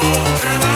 Oh,